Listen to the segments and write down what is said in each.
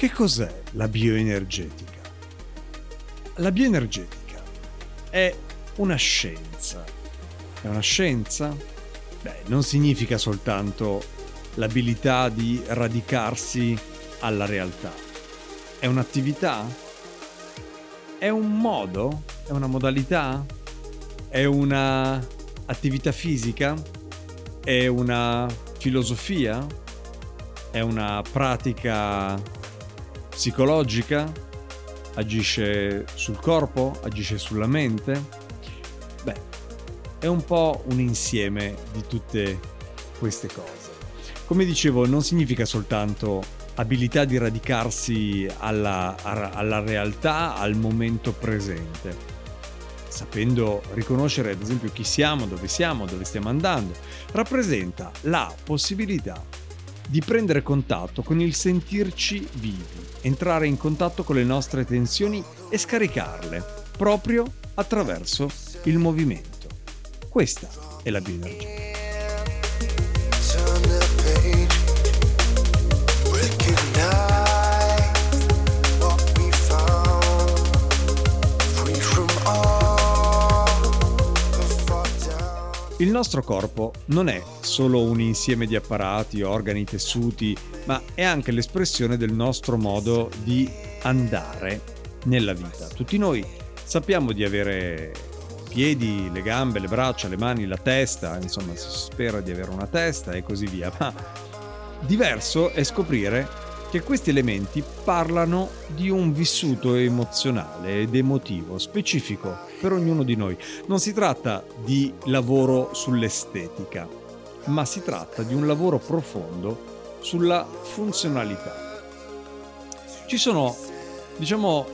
Che cos'è la bioenergetica? La bioenergetica è una scienza. È una scienza? Beh, non significa soltanto l'abilità di radicarsi alla realtà. È un'attività? È un modo? È una modalità? È una attività fisica? È una filosofia? È una pratica psicologica? Agisce sul corpo? Agisce sulla mente? Beh, è un po' un insieme di tutte queste cose. Come dicevo, non significa soltanto abilità di radicarsi alla, alla realtà, al momento presente, sapendo riconoscere ad esempio chi siamo, dove siamo, dove stiamo andando, rappresenta la possibilità di prendere contatto con il sentirci vivi, entrare in contatto con le nostre tensioni e scaricarle proprio attraverso il movimento. Questa è la bioenergia. Il nostro corpo non è solo un insieme di apparati, organi, tessuti, ma è anche l'espressione del nostro modo di andare nella vita. Tutti noi sappiamo di avere piedi, le gambe, le braccia, le mani, la testa, insomma si spera di avere una testa e così via, ma diverso è scoprire che questi elementi parlano di un vissuto emozionale ed emotivo specifico per ognuno di noi. Non si tratta di lavoro sull'estetica, ma si tratta di un lavoro profondo sulla funzionalità. Ci sono, diciamo,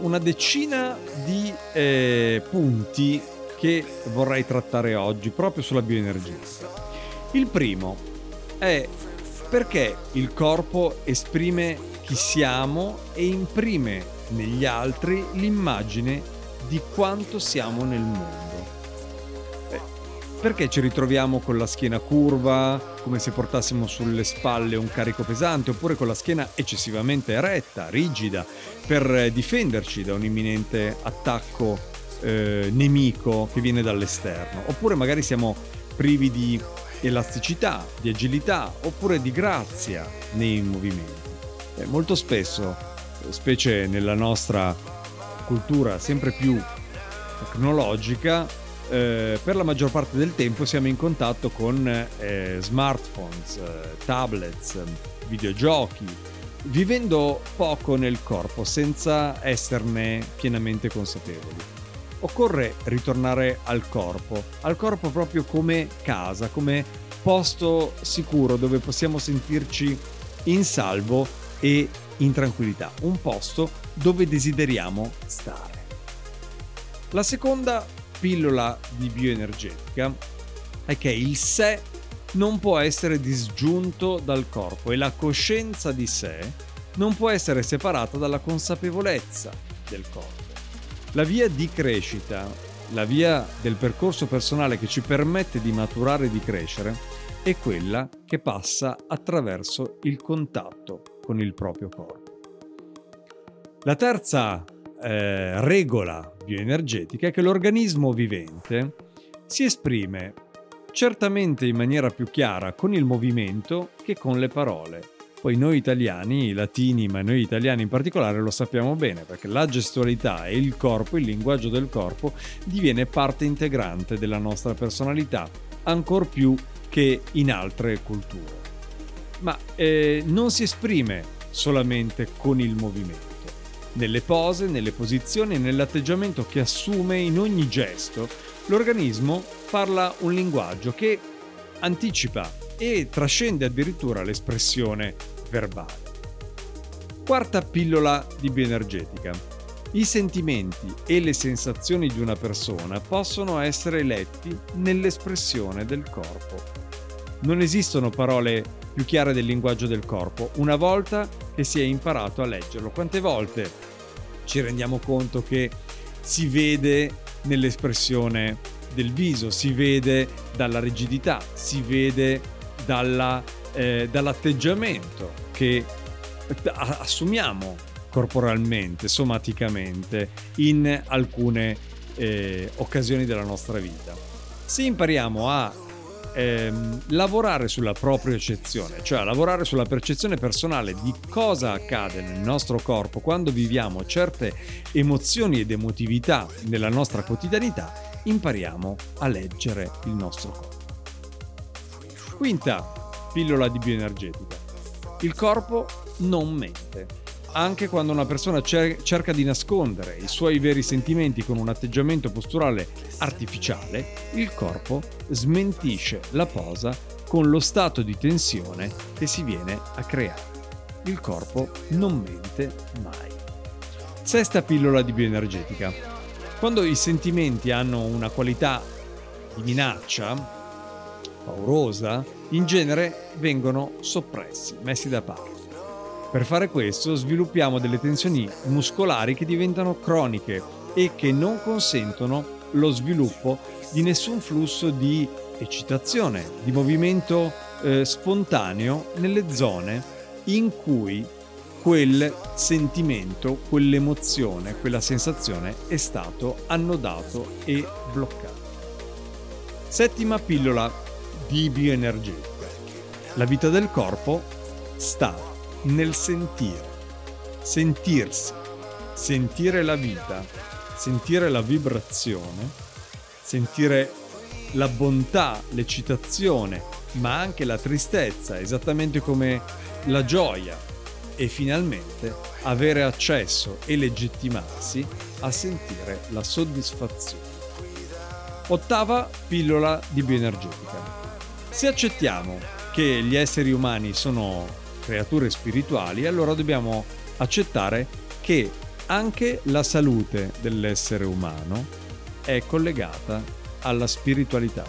una decina di eh, punti che vorrei trattare oggi proprio sulla bioenergia. Il primo è perché il corpo esprime chi siamo e imprime negli altri l'immagine di quanto siamo nel mondo. Perché ci ritroviamo con la schiena curva, come se portassimo sulle spalle un carico pesante, oppure con la schiena eccessivamente eretta, rigida, per difenderci da un imminente attacco eh, nemico che viene dall'esterno? Oppure magari siamo privi di elasticità, di agilità oppure di grazia nei movimenti. Eh, molto spesso, specie nella nostra cultura sempre più tecnologica, eh, per la maggior parte del tempo siamo in contatto con eh, smartphones, eh, tablets, videogiochi, vivendo poco nel corpo senza esserne pienamente consapevoli occorre ritornare al corpo, al corpo proprio come casa, come posto sicuro dove possiamo sentirci in salvo e in tranquillità, un posto dove desideriamo stare. La seconda pillola di bioenergetica è che il sé non può essere disgiunto dal corpo e la coscienza di sé non può essere separata dalla consapevolezza del corpo. La via di crescita, la via del percorso personale che ci permette di maturare e di crescere, è quella che passa attraverso il contatto con il proprio corpo. La terza eh, regola bioenergetica è che l'organismo vivente si esprime certamente in maniera più chiara con il movimento che con le parole. Poi noi italiani, i latini, ma noi italiani in particolare lo sappiamo bene perché la gestualità e il corpo, il linguaggio del corpo, diviene parte integrante della nostra personalità, ancor più che in altre culture. Ma eh, non si esprime solamente con il movimento. Nelle pose, nelle posizioni e nell'atteggiamento che assume in ogni gesto, l'organismo parla un linguaggio che anticipa e trascende addirittura l'espressione verbale. Quarta pillola di bioenergetica. I sentimenti e le sensazioni di una persona possono essere letti nell'espressione del corpo. Non esistono parole più chiare del linguaggio del corpo una volta che si è imparato a leggerlo. Quante volte ci rendiamo conto che si vede nell'espressione del viso, si vede dalla rigidità, si vede dalla, eh, dall'atteggiamento che assumiamo corporalmente, somaticamente in alcune eh, occasioni della nostra vita. Se impariamo a ehm, lavorare sulla propria eccezione, cioè a lavorare sulla percezione personale di cosa accade nel nostro corpo quando viviamo certe emozioni ed emotività nella nostra quotidianità, impariamo a leggere il nostro corpo. Quinta pillola di bioenergetica. Il corpo non mente. Anche quando una persona cerca di nascondere i suoi veri sentimenti con un atteggiamento posturale artificiale, il corpo smentisce la posa con lo stato di tensione che si viene a creare. Il corpo non mente mai. Sesta pillola di bioenergetica. Quando i sentimenti hanno una qualità di minaccia, paurosa, in genere vengono soppressi, messi da parte. Per fare questo sviluppiamo delle tensioni muscolari che diventano croniche e che non consentono lo sviluppo di nessun flusso di eccitazione, di movimento eh, spontaneo nelle zone in cui quel sentimento, quell'emozione, quella sensazione è stato annodato e bloccato. Settima pillola di bioenergetica. La vita del corpo sta nel sentire, sentirsi, sentire la vita, sentire la vibrazione, sentire la bontà, l'eccitazione, ma anche la tristezza, esattamente come la gioia e finalmente avere accesso e legittimarsi a sentire la soddisfazione. Ottava pillola di bioenergetica. Se accettiamo che gli esseri umani sono creature spirituali, allora dobbiamo accettare che anche la salute dell'essere umano è collegata alla spiritualità.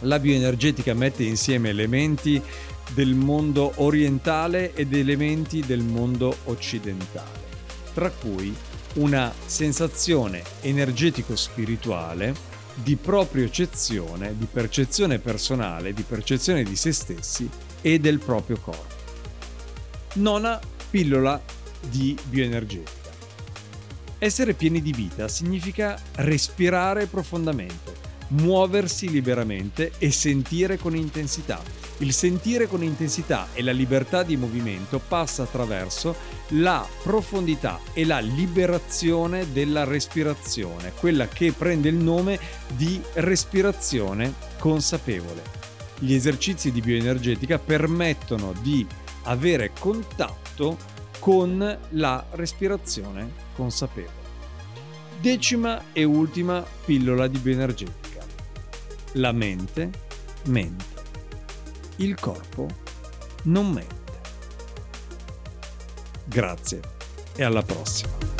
La bioenergetica mette insieme elementi del mondo orientale ed elementi del mondo occidentale, tra cui una sensazione energetico-spirituale di propria eccezione, di percezione personale, di percezione di se stessi e del proprio corpo. Nona pillola di bioenergetica. Essere pieni di vita significa respirare profondamente, muoversi liberamente e sentire con intensità. Il sentire con intensità e la libertà di movimento passa attraverso la profondità e la liberazione della respirazione, quella che prende il nome di respirazione consapevole. Gli esercizi di bioenergetica permettono di avere contatto con la respirazione consapevole. Decima e ultima pillola di bioenergetica. La mente mente. Il corpo non mente. Grazie e alla prossima.